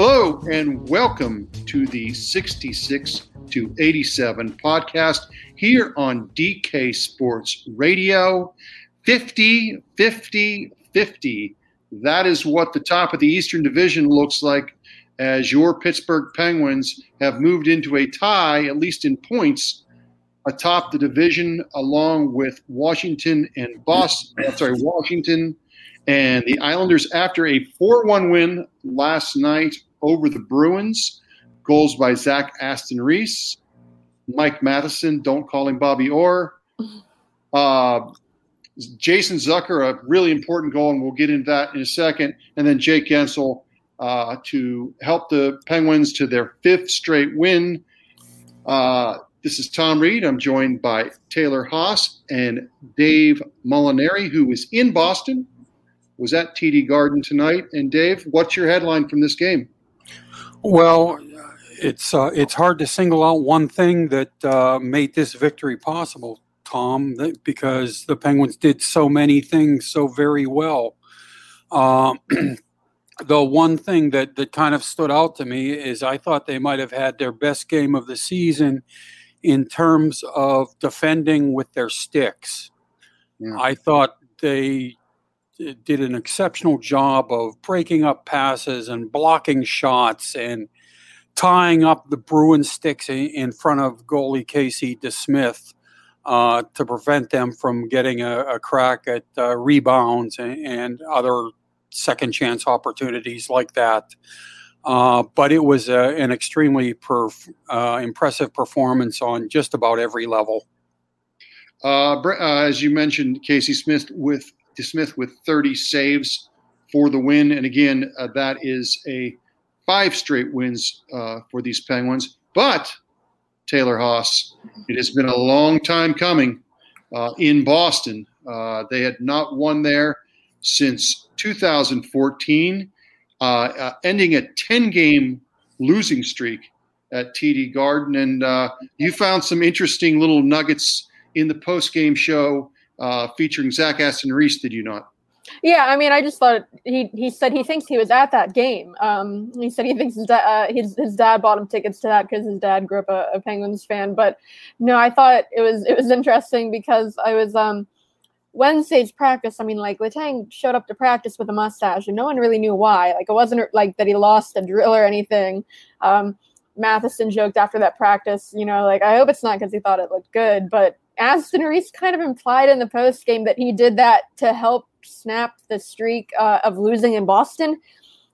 Hello, and welcome to the 66 to 87 podcast here on DK Sports Radio. 50, 50, 50. That is what the top of the Eastern Division looks like as your Pittsburgh Penguins have moved into a tie, at least in points, atop the division, along with Washington and Boston. I'm sorry, Washington and the Islanders after a 4 1 win last night over the Bruins. Goals by Zach Aston Reese, Mike Matheson, don't call him Bobby Orr. Uh, Jason Zucker, a really important goal, and we'll get into that in a second. And then Jake Guentzel uh, to help the Penguins to their fifth straight win. Uh, this is Tom Reed. I'm joined by Taylor Haase and Dave Molinari, who is in Boston, was at TD Garden tonight. And Dave, what's your headline from this game? Well, it's uh, it's hard to single out one thing that uh, made this victory possible, Tom, because the Penguins did so many things so very well. Uh, the one thing that, that kind of stood out to me is I thought they might have had their best game of the season in terms of defending with their sticks. Yeah. I thought they did an exceptional job of breaking up passes and blocking shots and tying up the Bruin sticks in front of goalie Casey DeSmith uh, to prevent them from getting a, a crack at uh, rebounds and, and, other second chance opportunities like that. Uh, but it was a, an extremely perf- uh, impressive performance on just about every level. Uh, uh, as you mentioned, Casey Smith with Smith with 30 saves for the win. And again, uh, that is a five straight wins uh, for these Penguins. But Taylor Haase, it has been a long time coming uh, in Boston. Uh, they had not won there since 2014, uh, uh, ending a 10 game losing streak at TD Garden. And you found some interesting little nuggets in the post game show uh, featuring Zach Aston Reese, did you not? Yeah, I mean, I just thought he he said he thinks he was at that game. Um, he said he thinks his, da- uh, his, his dad bought him tickets to that because his dad grew up a, a, Penguins fan. But no, I thought it was it was interesting because I was um, Wednesday's practice. I mean, like Letang showed up to practice with a mustache, and no one really knew why. Like it wasn't like that he lost a drill or anything. Um, Matheson joked after that practice, you know, like I hope it's not because he thought it looked good, but Aston Reese kind of implied in the post game that he did that to help snap the streak uh, of losing in Boston.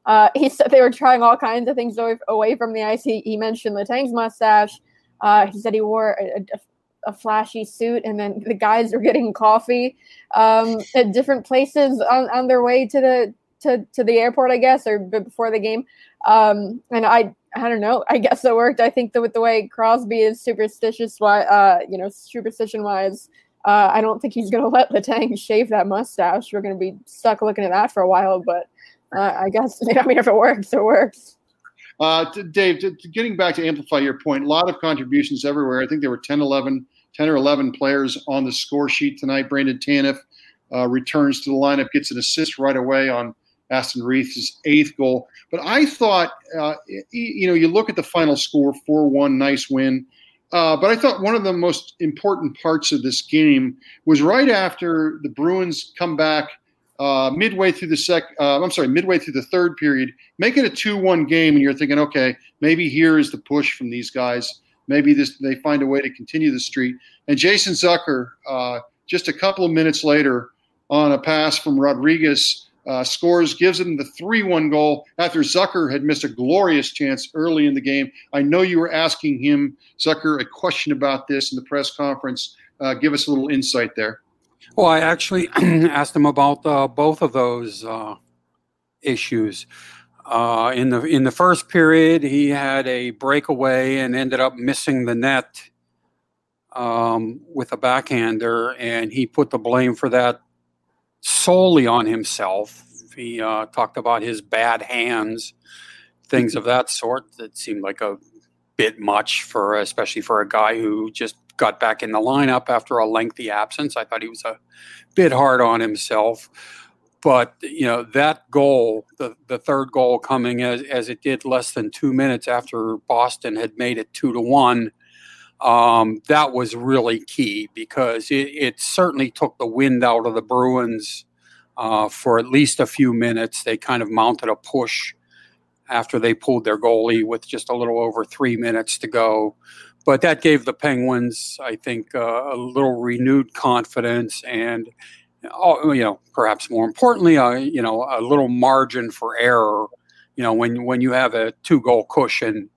Uh, he said they were trying all kinds of things away, from the ice. He, he mentioned Letang's mustache. Uh, he said he wore a, a, a, flashy suit, and then the guys were getting coffee um, at different places on, on their way to the to, to the airport, I guess, or before the game. Um, and I I don't know. I guess it worked. I think that with the way Crosby is superstitious, uh, you know, superstition wise, uh, I don't think he's going to let Letang shave that mustache. We're going to be stuck looking at that for a while. But uh, I guess I mean, if it works, it works. Uh, Dave, getting back to amplify your point, a lot of contributions everywhere. I think there were 10, 11, 10 or 11 players on the score sheet tonight. Brandon Tanev uh, returns to the lineup, gets an assist right away on Aston Reese's eighth goal. But I thought, uh, you know, you look at the final score 4 1, nice win. Uh, but I thought one of the most important parts of this game was right after the Bruins come back uh, midway through the sec. Uh, I'm sorry, midway through the third period, make it a two-one game, and you're thinking, okay, maybe here is the push from these guys. Maybe this they find a way to continue the streak. And Jason Zucker, uh, just a couple of minutes later, on a pass from Rodrigues, uh, scores, gives them the 3 1 goal after Zucker had missed a glorious chance early in the game. I know you were asking him, Zucker, a question about this in the press conference. Uh, give us a little insight there. Well, I actually asked him about uh, both of those uh, issues. Uh, in the in the first period, he had a breakaway and ended up missing the net um, with a backhander, and he put the blame for that solely on himself. He uh, talked about his bad hands, things of that sort. That seemed like a bit much for, especially for a guy who just got back in the lineup after a lengthy absence. I thought he was a bit hard on himself. But you know that goal, the, the third goal coming as, as it did less than two minutes after Boston had made it two to one, um, that was really key because it, it, certainly took the wind out of the Bruins uh, for at least a few minutes. They kind of mounted a push after they pulled their goalie with just a little over three minutes to go. But that gave the Penguins, I think, uh, a little renewed confidence and, oh, you know, perhaps more importantly, uh, you know, a little margin for error. You know, when when you have a two goal cushion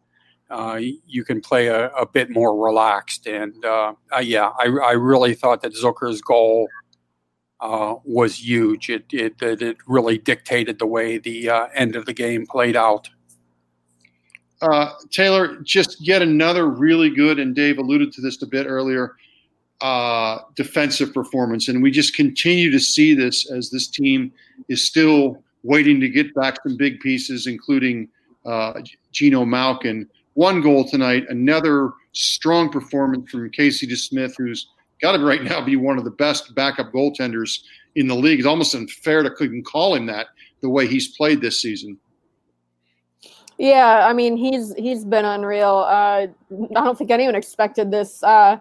uh, you can play a, a, bit more relaxed. And uh, uh, yeah, I, I, really thought that Zucker's goal uh, was huge. It, it, it really dictated the way the uh, end of the game played out. Taylor, just yet another really good, and Dave alluded to this a bit earlier, defensive performance. And we just continue to see this as this team is still waiting to get back some big pieces, including Geno Malkin one goal tonight, another strong performance from Casey DeSmith, who's got to right now be one of the best backup goaltenders in the league. It's almost unfair to even call him that the way he's played this season. Yeah, I mean he's he's been unreal. Uh, I don't think anyone expected this uh,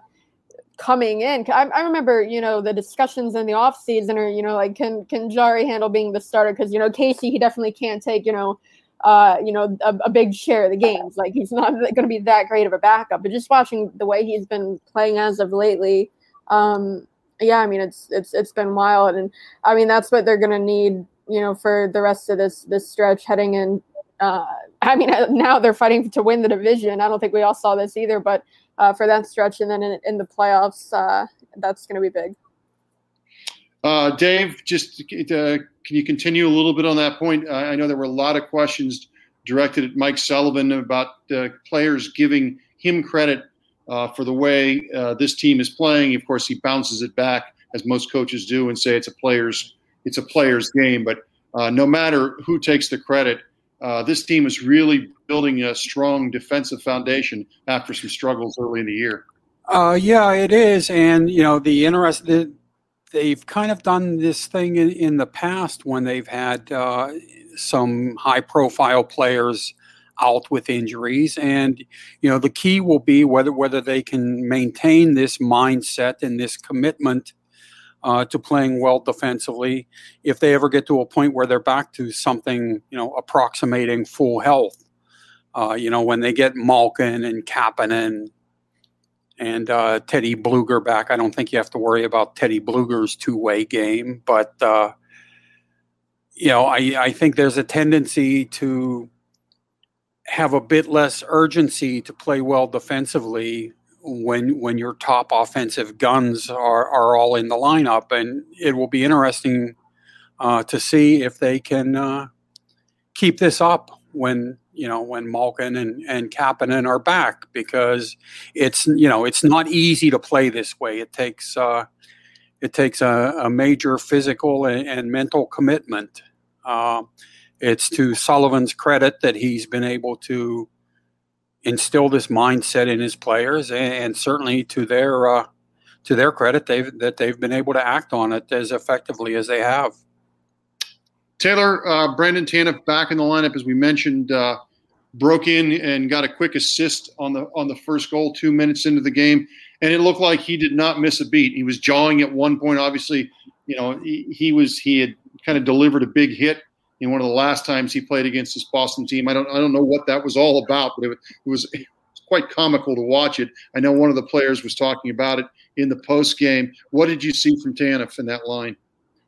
coming in. I, I, remember, you know, the discussions in the off season, or you know, like can can Jarry handle being the starter? Because you know Casey, he definitely can't take you know uh, you know, a, a, big share of the games. Like he's not going to be that great of a backup. But just watching the way he's been playing as of lately, um, yeah, I mean, it's it's it's been wild, and I mean that's what they're going to need, you know, for the rest of this this stretch heading in. Uh, I mean, now they're fighting to win the division. I don't think we all saw this either, but uh, for that stretch and then in, in the playoffs, uh, that's going to be big. Uh, Dave, just uh, can you continue a little bit on that point? I know there were a lot of questions directed at Mike Sullivan about uh, players giving him credit uh, for the way uh, this team is playing. Of course, he bounces it back as most coaches do and say it's a player's it's a player's game. But uh, no matter who takes the credit, this team is really building a strong defensive foundation after some struggles early in the year. yeah, it is, and you know the interesting they've kind of done this thing in, in the past when they've had uh, some high profile players out with injuries. And you know the key will be whether whether they can maintain this mindset and this commitment uh, to playing well defensively if they ever get to a point where they're back to something you know approximating full health. Uh, you know when they get Malkin and Kapanen and uh, Teddy Blueger back. I don't think you have to worry about Teddy Blueger's two way game, but uh, you know, I, I think there's a tendency to have a bit less urgency to play well defensively when when your top offensive guns are, are all in the lineup, and it will be interesting uh, to see if they can uh, keep this up when you know when Malkin and and Kapanen are back because it's you know it's not easy to play this way. It takes uh, it takes a, a major physical and, and mental commitment. Uh, it's to Sullivan's credit that he's been able to instill this mindset in his players, and, and certainly to their uh, to their credit, they've that they've been able to act on it as effectively as they have. Taylor, uh, Brandon Tanev back in the lineup, as we mentioned, uh, broke in and got a quick assist on the on the first goal two minutes into the game, and it looked like he did not miss a beat. He was jawing at one point. Obviously, you know he, he was he had kind of delivered a big hit in one of the last times he played against this Boston team. I don't I don't know what that was all about, but it, it was. It was quite comical to watch it. I know one of the players was talking about it in the post game. What did you see from Tanev in that line?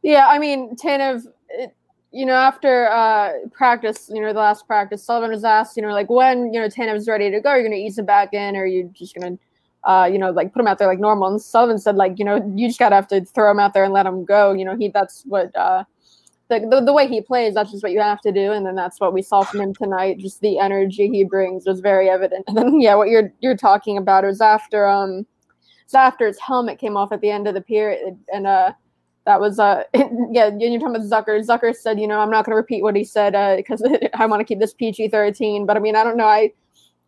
Yeah, I mean Tanev, it, you know, after uh, practice, you know, the last practice, Sullivan was asked, you know, like when you know Tanev's ready to go, are you're going to ease him back in, or you just going to, uh, you know, like put him out there like normal? And Sullivan said, like, you know, you just got to have to throw him out there and let him go. You know, he that's what uh, the, the the way he plays. That's just what you have to do, and then that's what we saw from him tonight. Just the energy he brings was very evident. And then yeah, what you're you're talking about was after um, it's after his helmet came off at the end of the period, and uh that was uh yeah you're talking about Zucker. Zucker said, you know, I'm not going to repeat what he said because uh, I want to keep this PG-13. But I mean, I don't know. I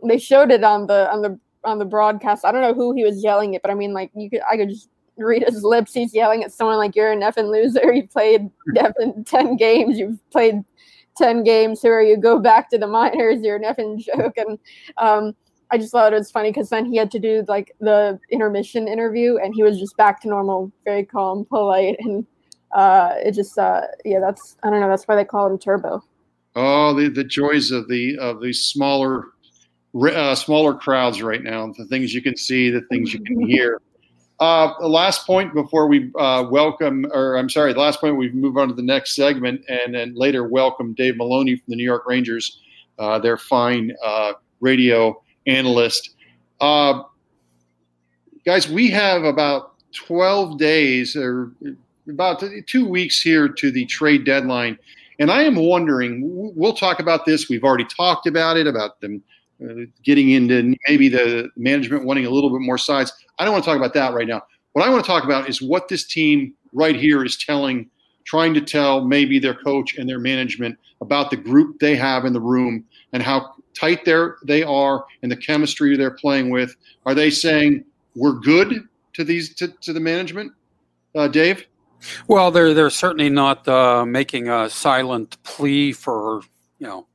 they showed it on the on the on the broadcast. I don't know who he was yelling at, but I mean, like you could I could just read his lips. He's yelling at someone like you're an effing loser. You played effing ten games. You've played ten games. Here you go back to the minors. You're an effing joke. And um, I just thought it was funny because then he had to do like the intermission interview, and he was just back to normal, very calm, polite, and uh, it just uh, yeah, that's I don't know, that's why they call him Turbo. Oh, the, the joys of the of these smaller uh, smaller crowds right now. The things you can see, the things you can hear. Uh, the last point before we uh, welcome, or I'm sorry, the last point we move on to the next segment, and then later welcome Dave Maloney from the New York Rangers, uh, their fine uh, radio analyst. Uh, guys, we have about 12 days or about two weeks here to the trade deadline. And I am wondering, we'll talk about this. We've already talked about it, about them uh, getting into maybe the management wanting a little bit more sides. I don't want to talk about that right now. What I want to talk about is what this team right here is telling, trying to tell maybe their coach and their management about the group they have in the room and how tight they're, they are and the chemistry they're playing with. Are they saying we're good to these to, to the management, uh, Dave? Well, they're they're certainly not uh, making a silent plea for you know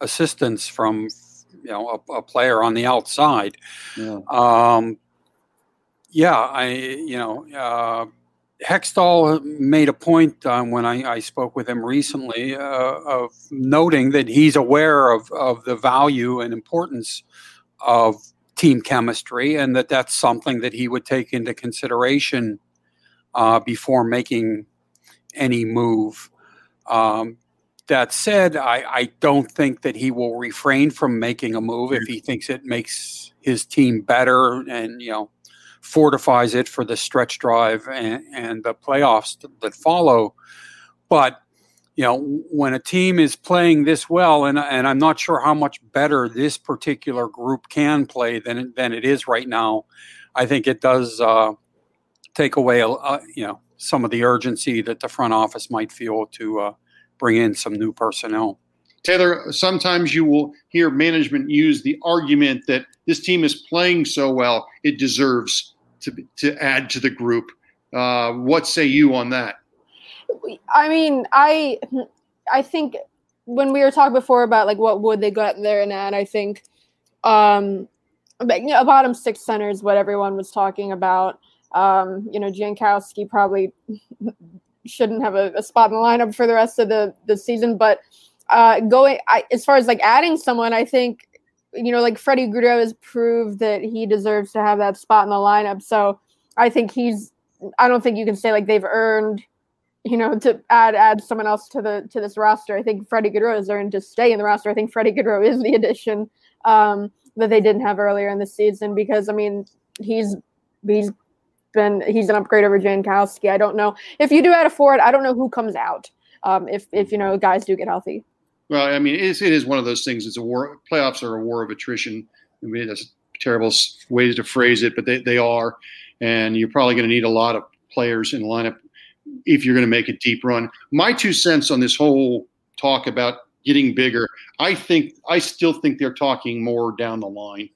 assistance from you know a, a player on the outside. Yeah. Um, yeah, I you know uh, Hextall made a point um, when I, I, spoke with him recently uh, of noting that he's aware of, of the value and importance of team chemistry and that that's something that he would take into consideration uh, before making any move. Um, that said, I, I, don't think that he will refrain from making a move if he thinks it makes his team better and, you know, fortifies it for the stretch drive and, and the playoffs that follow. But you know, when a team is playing this well, and and I'm not sure how much better this particular group can play than than it is right now. I think it does uh, take away, you know, some of the urgency that the front office might feel to uh, bring in some new personnel. Taylor, sometimes you will hear management use the argument that this team is playing so well, it deserves to, to add to the group. Uh, what say you on that? I mean, I I think when we were talking before about like what would they go out there and add, I think um, you know, bottom six center is what everyone was talking about. Um, you know, Jankowski probably shouldn't have a, a, spot in the lineup for the rest of the the season, but uh, going I, as far as like adding someone, I think you know, like Freddie Gaudreau has proved that he deserves to have that spot in the lineup. So I think he's. I don't think you can say like they've earned, you know, to add add someone else to the to this roster. I think Freddie Gaudreau has earned to stay in the roster. I think Freddie Gaudreau is the addition um, that they didn't have earlier in the season because I mean he's he's been he's an upgrade over Jankowski. I don't know if you do add a forward. I don't know who comes out um, if if you know guys do get healthy. Well, I mean, it is, it is one of those things. It's a war. Playoffs are a war of attrition. I mean, that's terrible way to phrase it, but they, they are. And you're probably going to need a lot of players in the lineup if you're going to make a deep run. My two cents on this whole talk about getting bigger, I think I still think they're talking more down the line.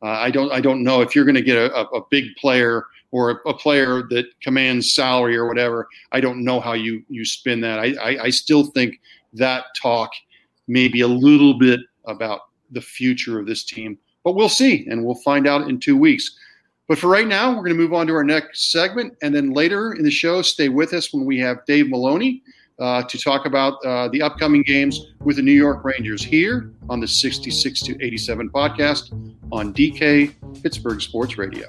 Uh, I don't I don't know if you're going to get a, a, big player or a, a, player that commands salary or whatever. I don't know how you you spin that. I, I, I still think that talk maybe a little bit about the future of this team. But we'll see, and we'll find out in two weeks. But for right now, we're going to move on to our next segment. And then later in the show, stay with us when we have Dave Maloney uh, to talk about uh, the upcoming games with the New York Rangers here on the 66 to 87 podcast on DK Pittsburgh Sports Radio.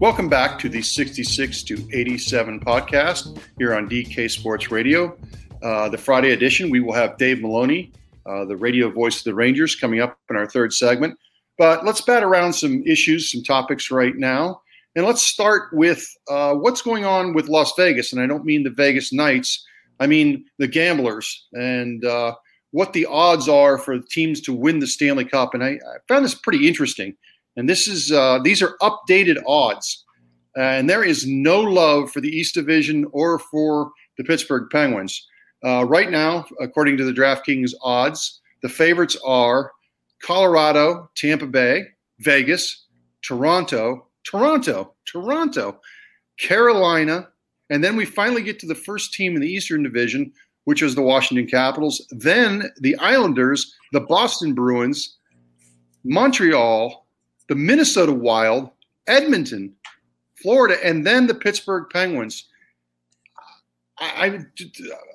Welcome back to the 66 to 87 podcast here on DK Sports Radio. Uh, the Friday edition, we will have Dave Maloney, uh, the radio voice of the Rangers, coming up in our third segment. But let's bat around some issues, some topics right now. And let's start with uh, what's going on with Las Vegas. And I don't mean the Vegas Knights, I mean the gamblers and uh, what the odds are for teams to win the Stanley Cup. And I, I found this pretty interesting. And this is uh, these are updated odds, and there is no love for the East Division or for the Pittsburgh Penguins uh, right now. According to the DraftKings odds, the favorites are Colorado, Tampa Bay, Vegas, Toronto, Toronto, Toronto, Carolina, and then we finally get to the first team in the Eastern Division, which is the Washington Capitals. Then the Islanders, the Boston Bruins, Montreal, the Minnesota Wild, Edmonton, Florida, and then the Pittsburgh Penguins. I,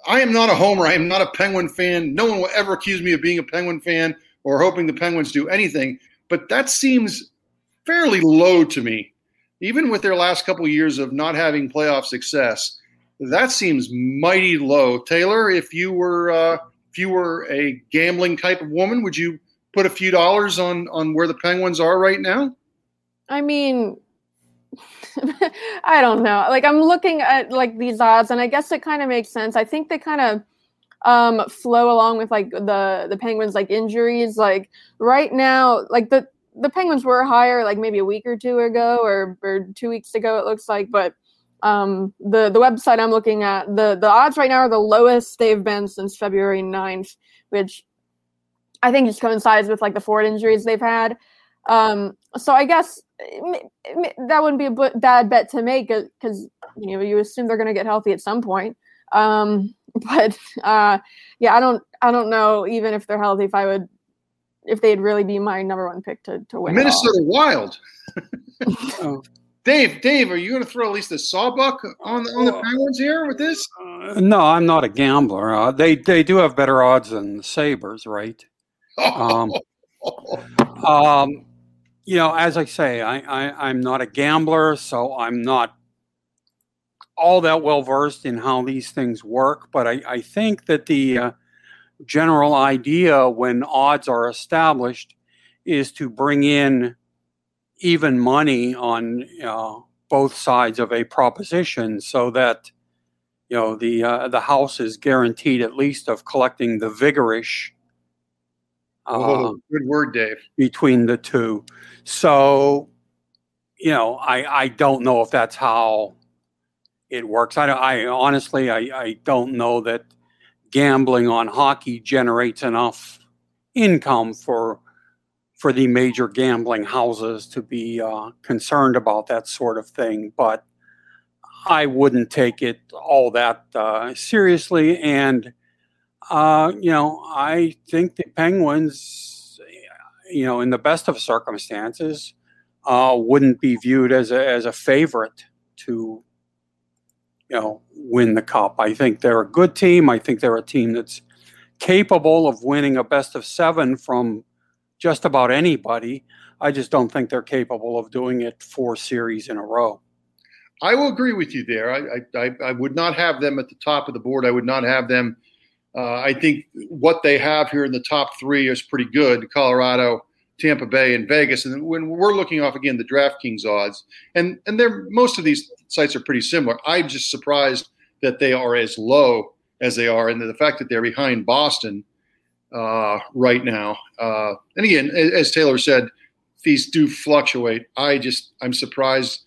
I, I am not a homer. I am not a Penguin fan. No one will ever accuse me of being a Penguin fan or hoping the Penguins do anything. But that seems fairly low to me, even with their last couple of years of not having playoff success. That seems mighty low. Taylor, if you were uh, if you were a gambling type of woman, would you put a few dollars on on where the Penguins are right now? I mean, I don't know. Like I'm looking at like these odds, and I guess it kind of makes sense. I think they kind of um, flow along with like the the Penguins like injuries. Like right now, like the the Penguins were higher like maybe a week or two ago or or two weeks ago. It looks like, but um, the the website I'm looking at the the odds right now are the lowest they've been since February 9th, which I think it just coincides with like the Ford injuries they've had. Um, so I guess that wouldn't be a bad bet to make because you know you assume they're going to get healthy at some point. Um, but uh, yeah, I don't I don't know even if they're healthy if I would if they'd really be my number one pick to to win. Minnesota Wild. Dave, Dave, are you going to throw at least a sawbuck on the, on the Penguins here with this? Uh, no, I'm not a gambler. Uh, they they do have better odds than the Sabres, right? Um, um, you know, as I say, I, I I'm not a gambler, so I'm not all that well versed in how these things work. But I, I think that the uh, general idea when odds are established is to bring in even money on uh, both sides of a proposition so that you know the uh, the house is guaranteed at least of collecting the vigorish oh, good word dave between the two so you know i i don't know if that's how it works i, I honestly I, I don't know that gambling on hockey generates enough income for for the major gambling houses to be uh, concerned about that sort of thing. But I wouldn't take it all that uh, seriously. And, uh, you know, I think the Penguins, you know, in the best of circumstances, uh, wouldn't be viewed as a, as a favorite to, you know, win the cup. I think they're a good team. I think they're a team that's capable of winning a best of seven from just about anybody. I just don't think they're capable of doing it four series in a row. I will agree with you there. I, I, I would not have them at the top of the board. I would not have them Uh, I think what they have here in the top three is pretty good. Colorado, Tampa Bay, and Vegas. And when we're looking off again the DraftKings odds, and and they're most of these sites are pretty similar. I'm just surprised that they are as low as they are, and the fact that they're behind Boston uh, right now. Uh, and again, as Taylor said, these do fluctuate. I just I'm surprised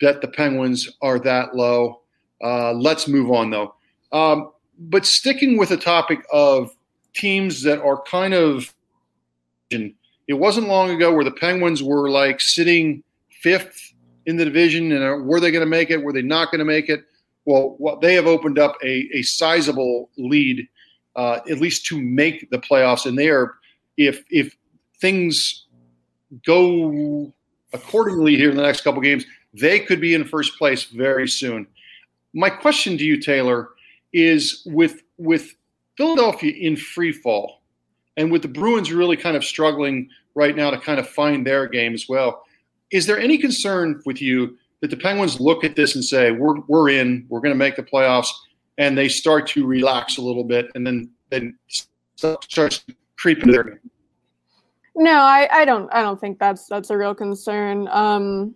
that the Penguins are that low. Uh, let's move on though. Um, but sticking with the topic of teams that are kind of, it wasn't long ago where the Penguins were like sitting fifth in the division, and uh, were they going to make it? Were they not going to make it? Well, well, they have opened up a, a sizable lead, uh, at least to make the playoffs, and they are if if things go accordingly here in the next couple games, they could be in first place very soon. My question to you, Taylor, is with with Philadelphia in free fall, and with the Bruins really kind of struggling right now to kind of find their game as well. Is there any concern with you that the Penguins look at this and say, "We're we're in, we're going to make the playoffs," and they start to relax a little bit, and then then starts creeping their game? No, I, I don't I don't think that's that's a real concern. Um,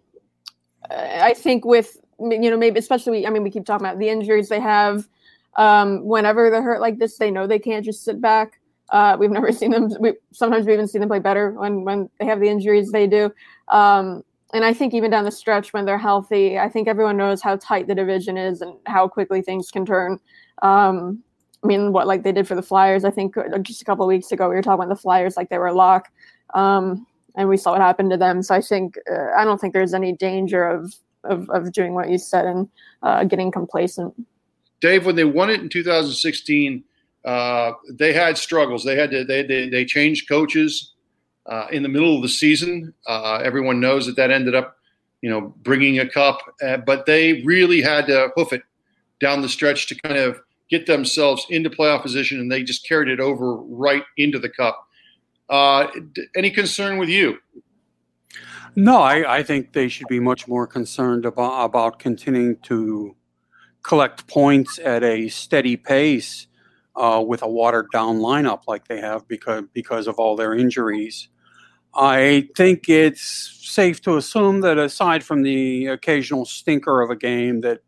I think with you know maybe especially I mean we keep talking about the injuries they have. Um, whenever they're hurt like this, they know they can't just sit back. Uh, we've never seen them. We sometimes we even see them play better when when they have the injuries they do. Um, and I think even down the stretch when they're healthy, I think everyone knows how tight the division is and how quickly things can turn. Um, I mean, what like they did for the Flyers. I think uh, just a couple weeks ago we were talking about the Flyers like they were a lock, um, and we saw what happened to them. So I think uh, I don't think there's any danger of of, of doing what you said and uh, getting complacent. Dave, when they won it in 2016, uh, they had struggles. They had to they they, they changed coaches uh, in the middle of the season. Uh, everyone knows that that ended up, you know, bringing a cup, uh, but they really had to hoof it down the stretch to kind of get themselves into playoff position, and they just carried it over right into the cup. Uh, any concern with you? No, I, I think they should be much more concerned about about continuing to collect points at a steady pace uh, with a watered down lineup like they have because because of all their injuries. I think it's safe to assume that aside from the occasional stinker of a game that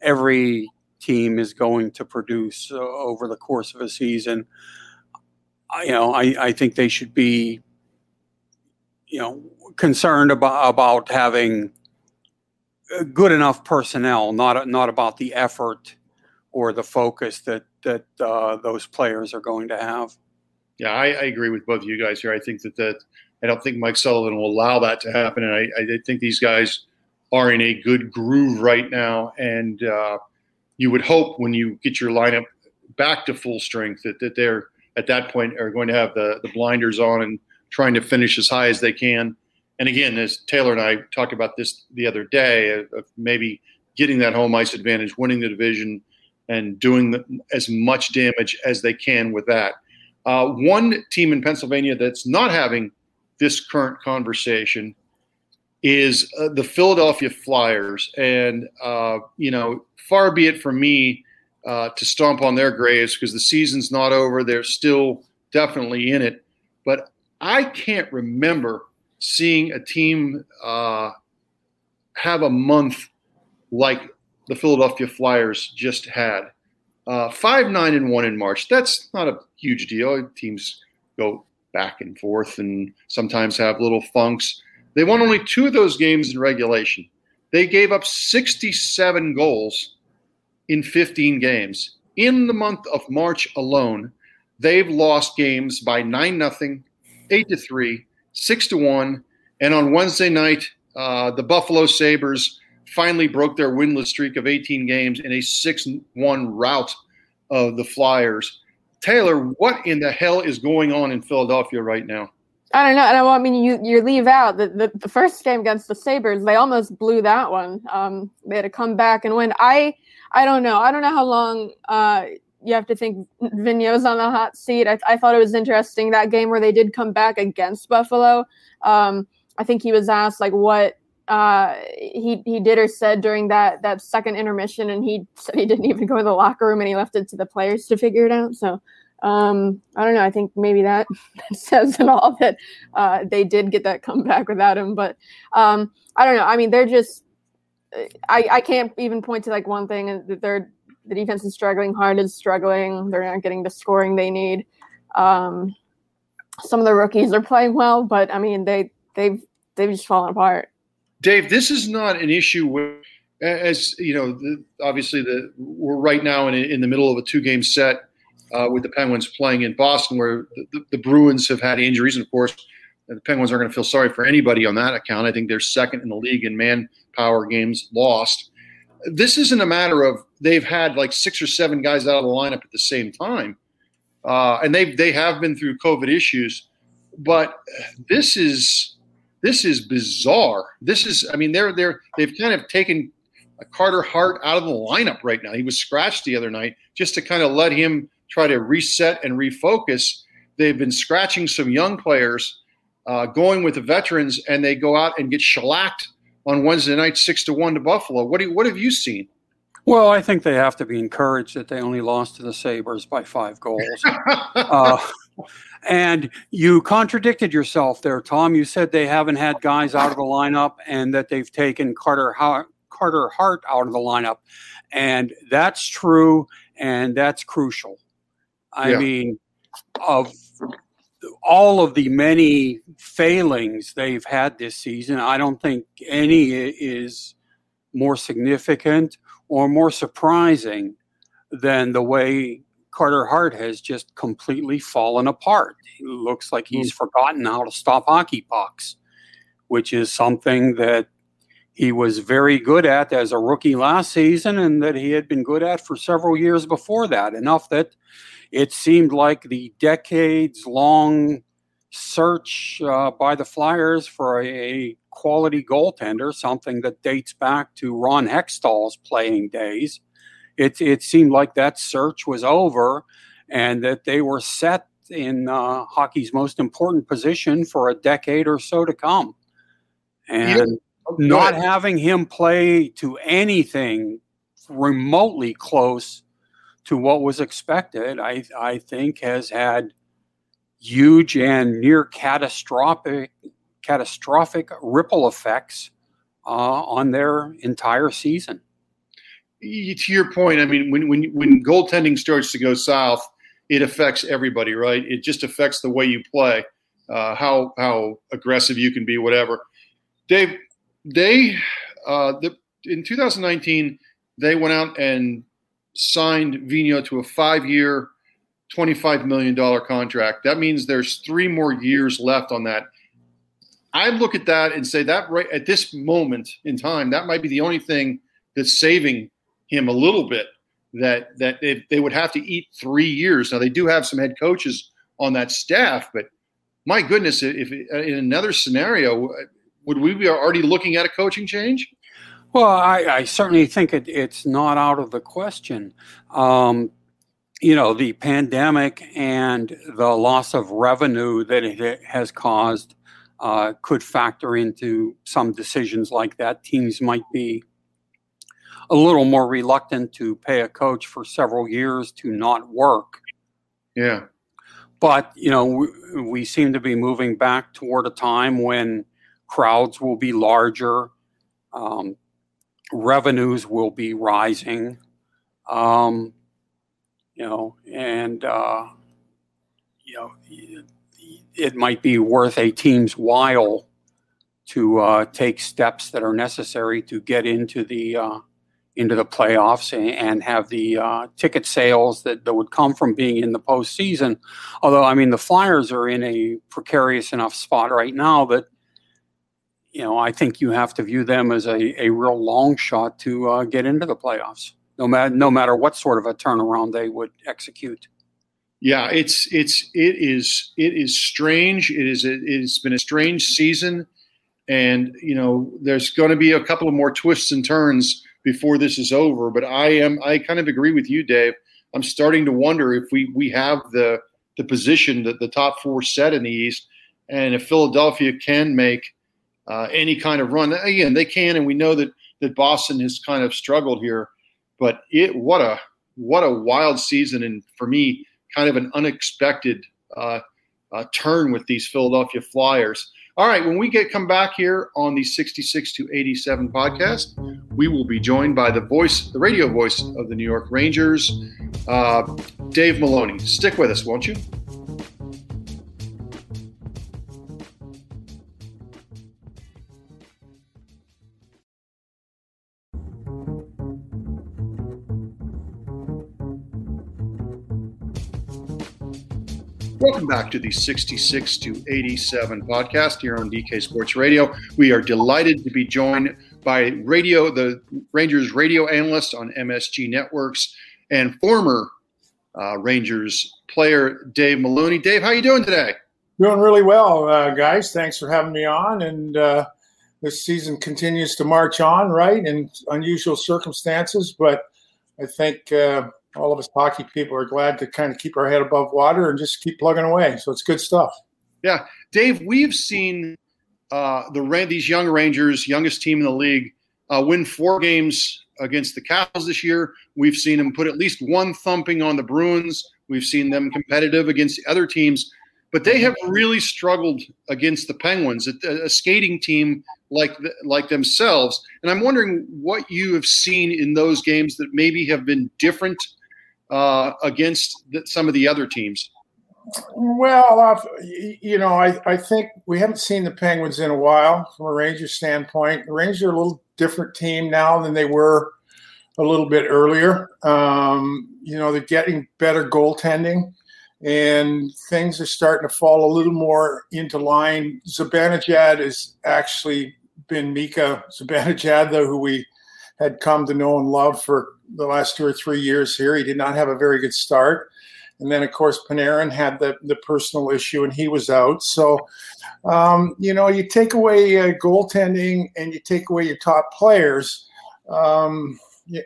every team is going to produce uh, over the course of a season, you know, I, I think they should be, you know, concerned about about having good enough personnel, not not about the effort or the focus that that uh, those players are going to have. Yeah, I, I, agree with both of you guys here. I think that that I don't think Mike Sullivan will allow that to happen, and I, I think these guys are in a good groove right now. And uh, you would hope when you get your lineup back to full strength that, that they're at that point are going to have the, the blinders on and trying to finish as high as they can and again, as Taylor and I talked about this the other day, of, maybe getting that home ice advantage, winning the division, and doing the, as much damage as they can with that. Uh, one team in Pennsylvania that's not having this current conversation is uh, the Philadelphia Flyers. And, uh, you know, far be it from me uh, to stomp on their graves because the season's not over. They're still definitely in it. But I can't remember seeing a team uh, have a month like the Philadelphia Flyers just had. Uh, five nine and one in March. That's not a huge deal. Teams go back and forth and sometimes have little funks. They won only two of those games in regulation. They gave up 67 goals in 15 games. In the month of March alone, they've lost games by 9 nothing, 8 to 3, six to one. And on Wednesday night, uh, the Buffalo Sabres finally broke their winless streak of 18 games in a 6 1 rout of the Flyers. Taylor, what in the hell is going on in Philadelphia right now? I don't know. And I mean, you, you leave out the, the, the first game against the Sabres, they almost blew that one. Um, they had to come back and win. I, I don't know. I don't know how long uh, you have to think Vigneault's on the hot seat. I, I thought it was interesting that game where they did come back against Buffalo. Um, I think he was asked like what uh, he he did or said during that that second intermission, and he said he didn't even go to the locker room and he left it to the players to figure it out. So um, I don't know. I think maybe that, says it all that uh, they did get that comeback without him. But um, I don't know. I mean, they're just. I, I can't even point to like one thing. That they're the defense is struggling. Hart is struggling. They're not getting the scoring they need. Um, some of the rookies are playing well, but I mean they they've they've just fallen apart. Dave, this is not an issue where, as you know, the, obviously the we're right now in, in the middle of a two game set uh, with the Penguins playing in Boston, where the, the, Bruins have had injuries, and of course, the Penguins aren't going to feel sorry for anybody on that account. I think they're second in the league in manpower games lost. This isn't a matter of they've had like six or seven guys out of the lineup at the same time, uh, and they they have been through COVID issues, but this is this is bizarre. This is, I mean, they're they're they've kind of taken Carter Hart out of the lineup right now. He was scratched the other night just to kind of let him try to reset and refocus. They've been scratching some young players, uh, going with the veterans, and they go out and get shellacked on Wednesday night, six to one to Buffalo. What do you, what have you seen? Well, I think they have to be encouraged that they only lost to the Sabres by five goals. uh, and you contradicted yourself there, Tom. You said they haven't had guys out of the lineup and that they've taken Carter Carter Hart out of the lineup. And that's true and that's crucial. I yeah. mean, of all of the many failings they've had this season, I don't think any is more significant or more surprising than the way Carter Hart has just completely fallen apart. It looks like he's mm. forgotten how to stop hockey pucks, which is something that he was very good at as a rookie last season and that he had been good at for several years before that. Enough that it seemed like the decades long search uh, by the Flyers for a, a, quality goaltender, something that dates back to Ron Hextall's playing days. It, it seemed like that search was over and that they were set in uh, hockey's most important position for a decade or so to come. And not having him play to anything remotely close to what was expected, I, I think has had huge and near catastrophic catastrophic ripple effects uh, on their entire season. To your point, I mean, when when when goaltending starts to go south, it affects everybody, right? It just affects the way you play, uh, how how aggressive you can be, whatever. Dave, they uh, the, in 2019 they went out and signed Vigneault to a five-year, $25 million contract. That means there's three more years left on that. I look at that and say that right at this moment in time, that might be the only thing that's saving him a little bit. That that they, they would have to eat three years. Now they do have some head coaches on that staff, but my goodness, if in another scenario, would we be already looking at a coaching change? Well, I, I certainly think it, it's not out of the question. Um, you know, the pandemic and the loss of revenue that it has caused uh, could factor into some decisions like that. Teams might be a little more reluctant to pay a coach for several years to not work. Yeah. But, you know, we, we seem to be moving back toward a time when crowds will be larger. Um, revenues will be rising, um, you know, and uh, you know it might be worth a team's while to uh, take steps that are necessary to get into the uh, into the playoffs and, and have the uh, ticket sales that, that would come from being in the postseason. Although, I mean, the Flyers are in a precarious enough spot right now that you know, I think you have to view them as a, a real long shot to uh, get into the playoffs, no matter no matter what sort of a turnaround they would execute. Yeah, it's it's it is it is strange. It is it, it's been a strange season, and you know, there's going to be a couple of more twists and turns before this is over. But I am I kind of agree with you, Dave. I'm starting to wonder if we we have the the position that the top four set in the East, and if Philadelphia can make uh, any kind of run. Again, they can, and we know that that Boston has kind of struggled here. But it what a what a wild season, and for me, kind of an unexpected uh, uh, turn with these Philadelphia Flyers. All right, when we get come back here on the 66 to 87 podcast, we will be joined by the voice, the radio voice of the New York Rangers, uh, Dave Maloney. Stick with us, won't you? Welcome back to the 66 to 87 podcast here on DK Sports Radio. We are delighted to be joined by radio, the Rangers radio analyst on MSG Networks and former uh, Rangers player Dave Maloney. Dave, how are you doing today? Doing really well, uh, guys. Thanks for having me on. And uh, this season continues to march on, right, in unusual circumstances. But I think uh, all of us hockey people are glad to kind of keep our head above water and just keep plugging away. So it's good stuff. Yeah, Dave, we've seen uh, the these young Rangers, youngest team in the league, uh, win four games against the Capitals this year. We've seen them put at least one thumping on the Bruins. We've seen them competitive against the other teams, but they have really struggled against the Penguins, a, a skating team like like themselves. And I'm wondering what you have seen in those games that maybe have been different uh, against the, some of the other teams? Well, uh, you know, I, I think we haven't seen the Penguins in a while from a Rangers standpoint. The Rangers are a little different team now than they were a little bit earlier. Um, you know, they're getting better goaltending and things are starting to fall a little more into line. Zibanejad has actually been Mika Zibanejad, though, who we had come to know and love for the last two or three years here. He did not have a very good start. And then, of course, Panarin had the, the personal issue and he was out. So, um, you know, you take away uh, goaltending and you take away your top players, um,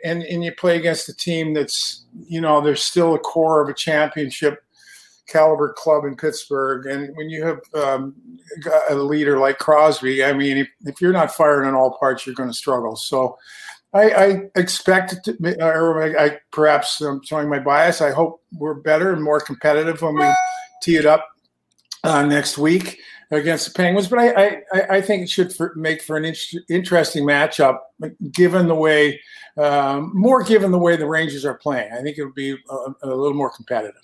and, and you play against a team that's, you know, there's still a core of a championship caliber club in Pittsburgh. And when you have um, a leader like Crosby, I mean, if, if you're not firing on all parts, you're going to struggle. So, I, I expect to, or I, perhaps I'm showing my bias. I hope we're better and more competitive when we tee it up uh, next week against the Penguins. But I, I, I think it should for, make for an in- interesting matchup, given the way, um, more given the way the Rangers are playing. I think it would be a, a little more competitive.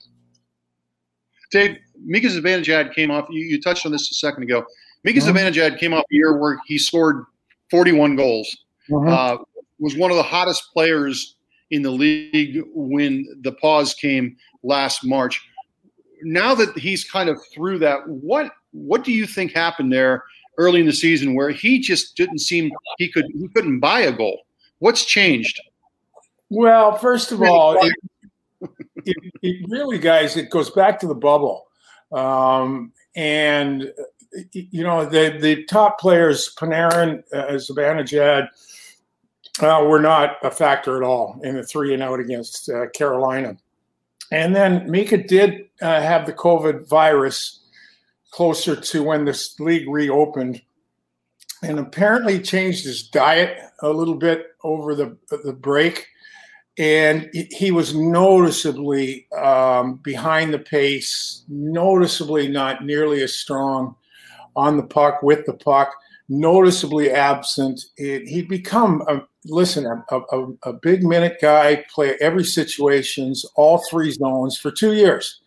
Dave, Mika Zibanejad came off. You, you, touched on this a second ago. Mika mm-hmm. Zibanejad came off a year where he scored 41 goals. Mm-hmm. Uh, was one of the hottest players in the league when the pause came last March. Now that he's kind of through that, what what do you think happened there early in the season where he just didn't seem he could he couldn't buy a goal? What's changed? Well, first of all, it, it, it really, guys, it goes back to the bubble, um, and you know the the top players, Panarin, uh, Zibanejad, uh, were not a factor at all in the three and out against uh, Carolina. And then Mika did uh, have the COVID virus closer to when this league reopened, and apparently changed his diet a little bit over the the break. And he was noticeably um, behind the pace, noticeably not nearly as strong on the puck with the puck noticeably absent. It, he'd become a listen a, a, a, big minute guy, play every situations, all three zones for two years.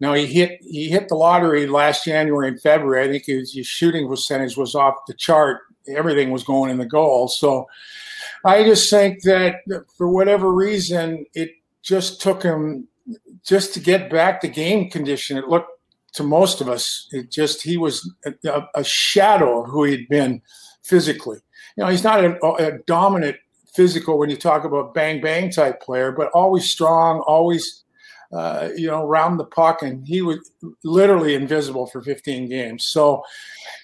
Now he hit he hit the lottery last January and February. I think his, his shooting percentage was off the chart. Everything was going in the goal. So I just think that for whatever reason, it just took him just to get back to game condition. It looked to most of us. It just he was a, a shadow of who he'd been physically. You know, he's not a, a, dominant physical when you talk about bang bang type player, but always strong, always uh, you know round the puck, and he was literally invisible for 15 games. So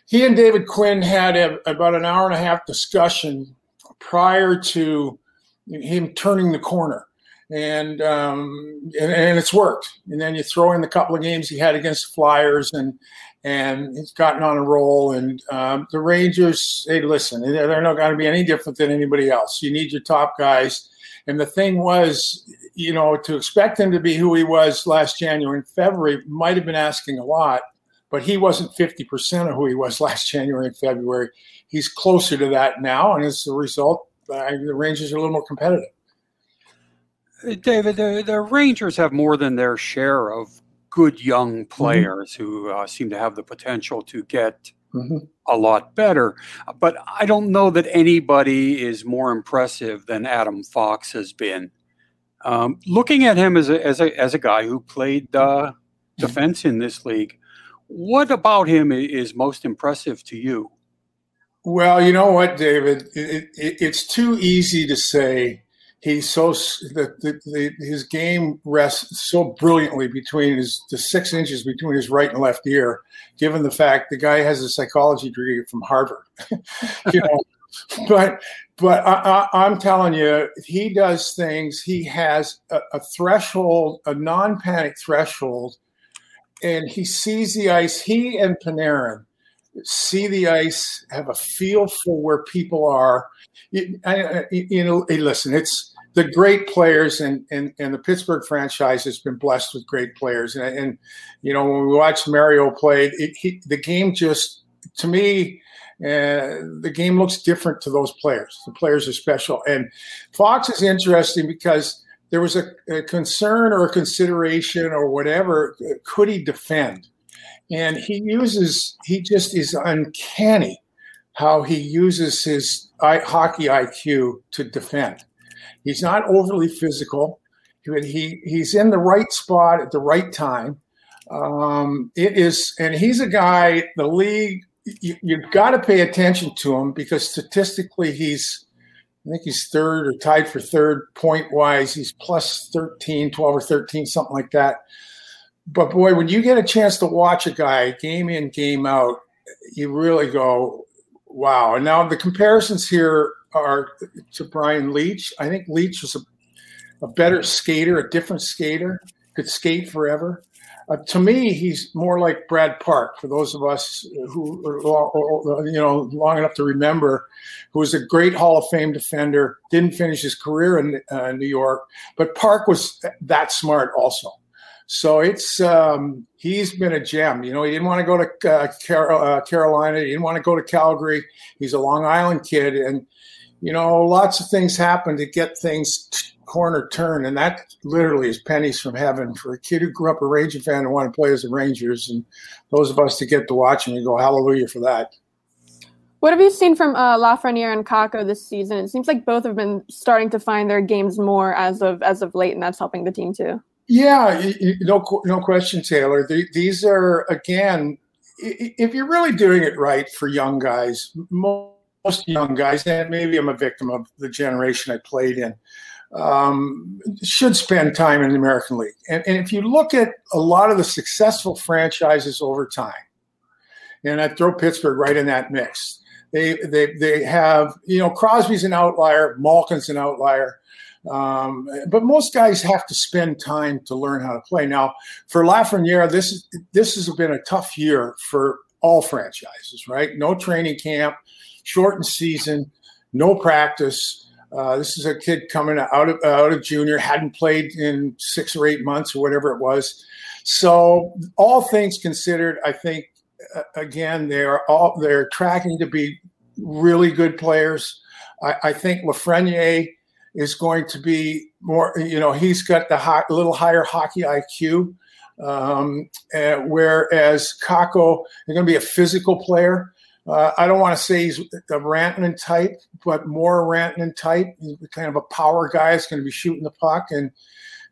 he and David Quinn had a, about an hour and a half discussion prior to him turning the corner and, um, and, and it's worked. And then you throw in the couple of games he had against the Flyers, and and he's gotten on a roll. And um, the Rangers, hey, listen, they're not going to be any different than anybody else. You need your top guys, And the thing was, you know, to expect him to be who he was last January and February might have been asking a lot, but he wasn't 50% of who he was last January and February. He's closer to that now. And as a result, the Rangers are a little more competitive. Uh, David, the, the Rangers have more than their share of good young mm-hmm. players mm-hmm. who uh, seem to have the potential to get mm-hmm. a lot better. But I don't know that anybody is more impressive than Adam Fox has been. Um, looking at him as a, as a, as a guy who played uh, mm-hmm. defense in this league, what about him is most impressive to you? Well, you know what, David? It, it, it's too easy to say he's so the, the, the, his game rests so brilliantly between his the six inches between his right and left ear, given the fact the guy has a psychology degree from Harvard. you know, but but I, am telling you, he does things. He has a, a threshold, a non-panic threshold, and he sees the ice. He and Panarin see the ice, have a feel for where people are. You, you know, listen, it's the great players, and, and and the Pittsburgh franchise has been blessed with great players. And, and you know, when we watched Mario play, it, he, the game just, to me, uh, the game looks different to those players. The players are special, and Fox is interesting because there was a, a concern or a consideration or whatever. Could he defend? And he uses he just is uncanny how he uses his hockey IQ to defend. He's not overly physical. He he's in the right spot at the right time. Um, it is, and he's a guy. The league, you, you've got to pay attention to him because statistically, he's I think he's third or tied for third point wise. He's plus 13, 12 or 13, something like that but boy, when you get a chance to watch a guy game in, game out, you really go, wow. And now the comparisons here are to Brian Leetch. I think Leetch was a, a better skater, a different skater, could skate forever. Uh, to me, he's more like Brad Park. For those of us who are you know long enough to remember, who was a great Hall of Fame defender, didn't finish his career in uh, New York, but Park was that smart also. So it's um, he's been a gem. You know, he didn't want to go to uh, uh, Carolina. He didn't want to go to Calgary. He's a Long Island kid, and you know, lots of things happen to get things corner turn, and that literally is pennies from heaven for a kid who grew up a Ranger fan and wanted to play as the Rangers, and those of us to get to watch him, we go hallelujah for that. What have you seen from uh, Lafreniere and Kakko this season? It seems like both have been starting to find their games more as of as of late, and that's helping the team too. Yeah, no, no question, Taylor. These are again, if you're really doing it right for young guys, most young guys, and maybe I'm a victim of the generation I played in, um, should spend time in the American League. And, and if you look at a lot of the successful franchises over time, and I throw Pittsburgh right in that mix. They they they have you know Crosby's an outlier, Malkin's an outlier. Um, but most guys have to spend time to learn how to play. Now, for Lafreniere, this is this has been a tough year for all franchises, right? No training camp, shortened season, no practice. Uh, this is a kid coming out of out of junior, hadn't played in six or eight months or whatever it was. So, all things considered, I think uh, again they are all they're tracking to be really good players. I, I think Lafreniere is going to be more, you know, he's got the hot, little higher hockey IQ. Um, whereas Kakko is going to be a physical player. Uh, I don't want to say he's a Rantanen type, but more Rantanen type. He's kind of a power guy. He's going to be shooting the puck, and,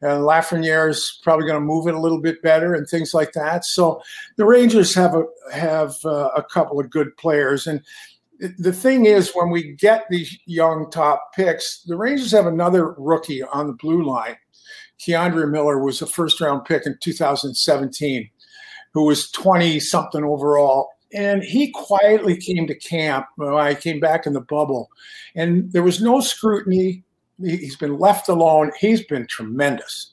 and Lafreniere is probably going to move it a little bit better and things like that. So the Rangers have a have uh, a couple of good players, and the thing is, when we get these young top picks, the Rangers have another rookie on the blue line. K'Andre Miller was a first round pick in 2017, who was 20 something overall. And he quietly came to camp when I came back in the bubble. And there was no scrutiny. He's been left alone. He's been tremendous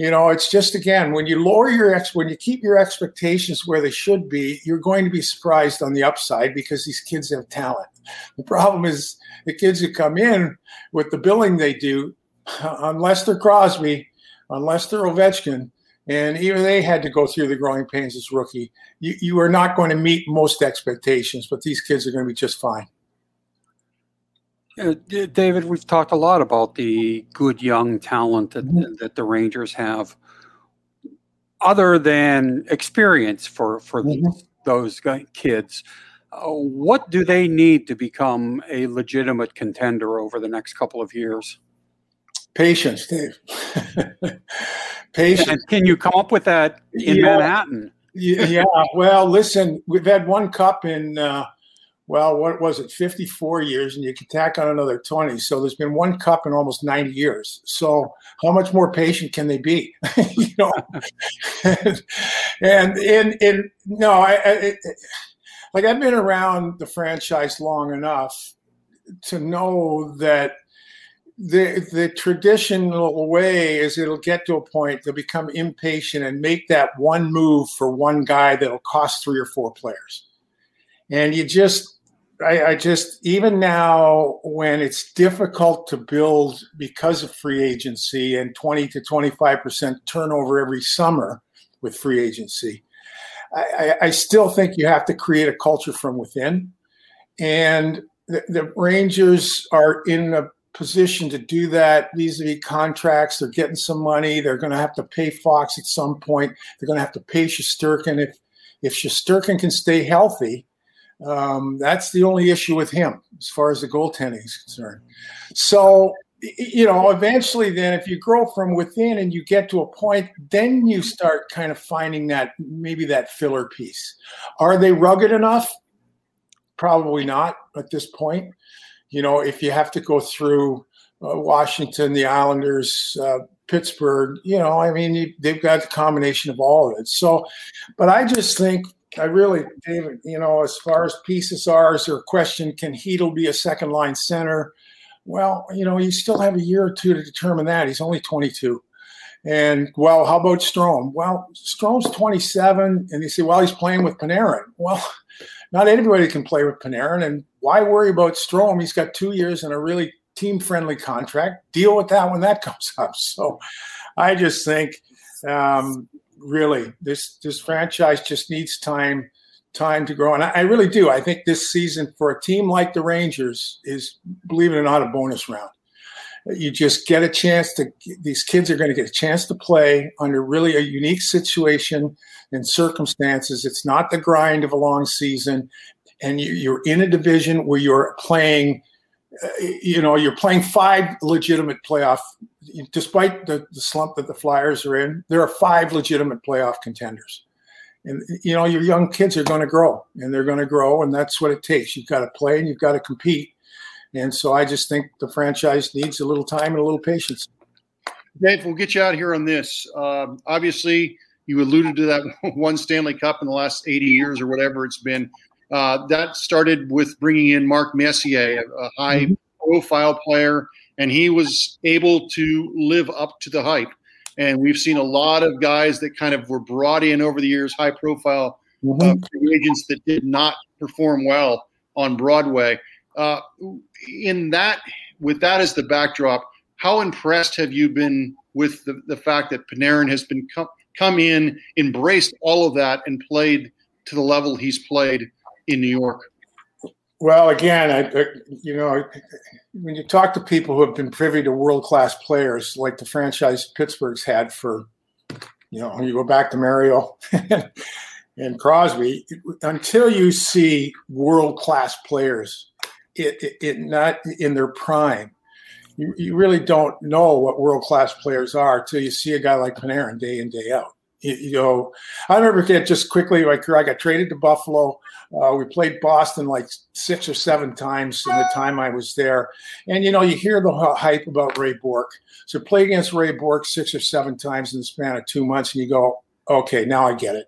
you know it's just again when you lower your ex when you keep your expectations where they should be you're going to be surprised on the upside because these kids have talent the problem is the kids who come in with the billing they do unless they're Crosby, unless they're Ovechkin, and even they had to go through the growing pains as rookie. You, you are not going to meet most expectations, but these kids are going to be just fine. Uh, David, we've talked a lot about the good young talent that, mm-hmm. that the Rangers have. Other than experience for for mm-hmm. those kids, uh, what do they need to become a legitimate contender over the next couple of years? Patience, Dave. Patience. And can you come up with that in yeah. Manhattan? yeah. Well, listen, we've had one cup in. Uh, well, what was it, 54 years, and you can tack on another 20. So there's been one cup in almost 90 years. So how much more patient can they be? you know, and and in in no, I, I it, like I've been around the franchise long enough to know that the the traditional way is it'll get to a point they'll become impatient and make that one move for one guy that'll cost three or four players and you just I, I, just even now when it's difficult to build because of free agency and 20 to 25 percent turnover every summer with free agency I, I, still think you have to create a culture from within. And the, the rangers are in a position to do that. Vis-a-vis contracts. They're getting some money. They're going to have to pay fox at some point. They're going to have to pay Shesterkin if if Shesterkin can stay healthy um, that's the only issue with him as far as the goaltending is concerned. So, you know, eventually, then if you grow from within and you get to a point, then you start kind of finding that maybe that filler piece. Are they rugged enough? Probably not at this point. You know, if you have to go through uh, Washington, the Islanders, uh, Pittsburgh, you know, I mean, they've got the combination of all of it. So, but I just think I really, David, you know, as far as pieces are, is there a question, can Chytil be a second line center? Well, you know, you still have a year or two to determine that. He's only 22. And, well, how about Strome? Well, Strome's 27, and you say, well, he's playing with Panarin. Well, not everybody can play with Panarin. And why worry about Strome? He's got two years and a really team friendly contract. Deal with that when that comes up. So I just think um, really this this franchise just needs time time to grow. And I, I, really do. I think this season for a team like the rangers is believe it or not a bonus round. You just get a chance to these kids are going to get a chance to play under really a unique situation and circumstances. It's not the grind of a long season. And you, you're in a division where you're playing you know you're playing five legitimate playoff despite the, the, slump that the Flyers are in, there are five legitimate playoff contenders. And you know, your young kids are going to grow, and they're going to grow, and that's what it takes. You've got to play, and you've got to compete. And so, I just think the franchise needs a little time and a little patience. Dave, we'll get you out here on this. Um, obviously, you alluded to that one Stanley Cup in the last 80 years or whatever it's been. Uh, that started with bringing in Mark Messier, a, high mm-hmm. profile player and he was able to live up to the hype. And we've seen a lot of guys that kind of were brought in over the years, high profile mm-hmm. uh, agents that did not perform well on Broadway. Uh, in that, with that as the backdrop, how impressed have you been with the, the fact that Panarin has been come, come in, embraced all of that, and played to the level he's played in New York? Well, again, I, I, you know, when you talk to people who have been privy to world class players like the franchise Pittsburgh's had for, you know, you go back to Mario and Crosby, until you see world class players, it, it, it, not in their prime, you, you really don't know what world class players are until you see a guy like Panarin day in day out. You, know, I remember that just quickly, like I got traded to Buffalo. Uh, we played Boston like six or seven times in the time I was there. And, you know, you hear the hype about Ray Bourque. So play against Ray Bourque six or seven times in the span of two months, and you go, okay, now I get it.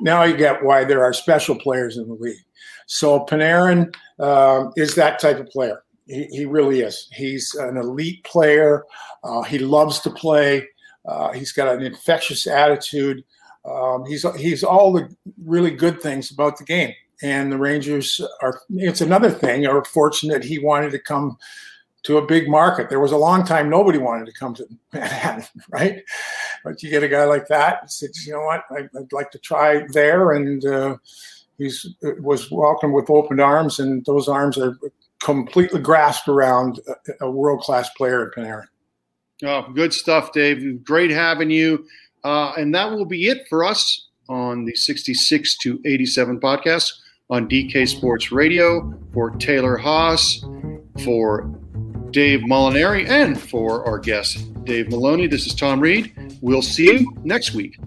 Now you get why there are special players in the league. So Panarin um, is that type of player. He, he, really is. He's an elite player. Uh, he loves to play. Uh, he's got an infectious attitude. Um, he's he's all the really good things about the game. And the Rangers are. It's another thing. Are fortunate he wanted to come to a big market. There was a long time nobody wanted to come to Manhattan, right? But you get a guy like that, says, you know what, I, would like to try there, and uh, he's uh, was welcomed with open arms, and those arms are completely grasped around a, a world class player at Panarin. Oh, good stuff, Dave. Great having you. Uh, and that will be it for us on the 66 to 87 podcast on DK Sports Radio for Taylor Haase, for Dave Molinari, and for our guest, Dave Maloney. This is Tom Reed. We'll see you next week.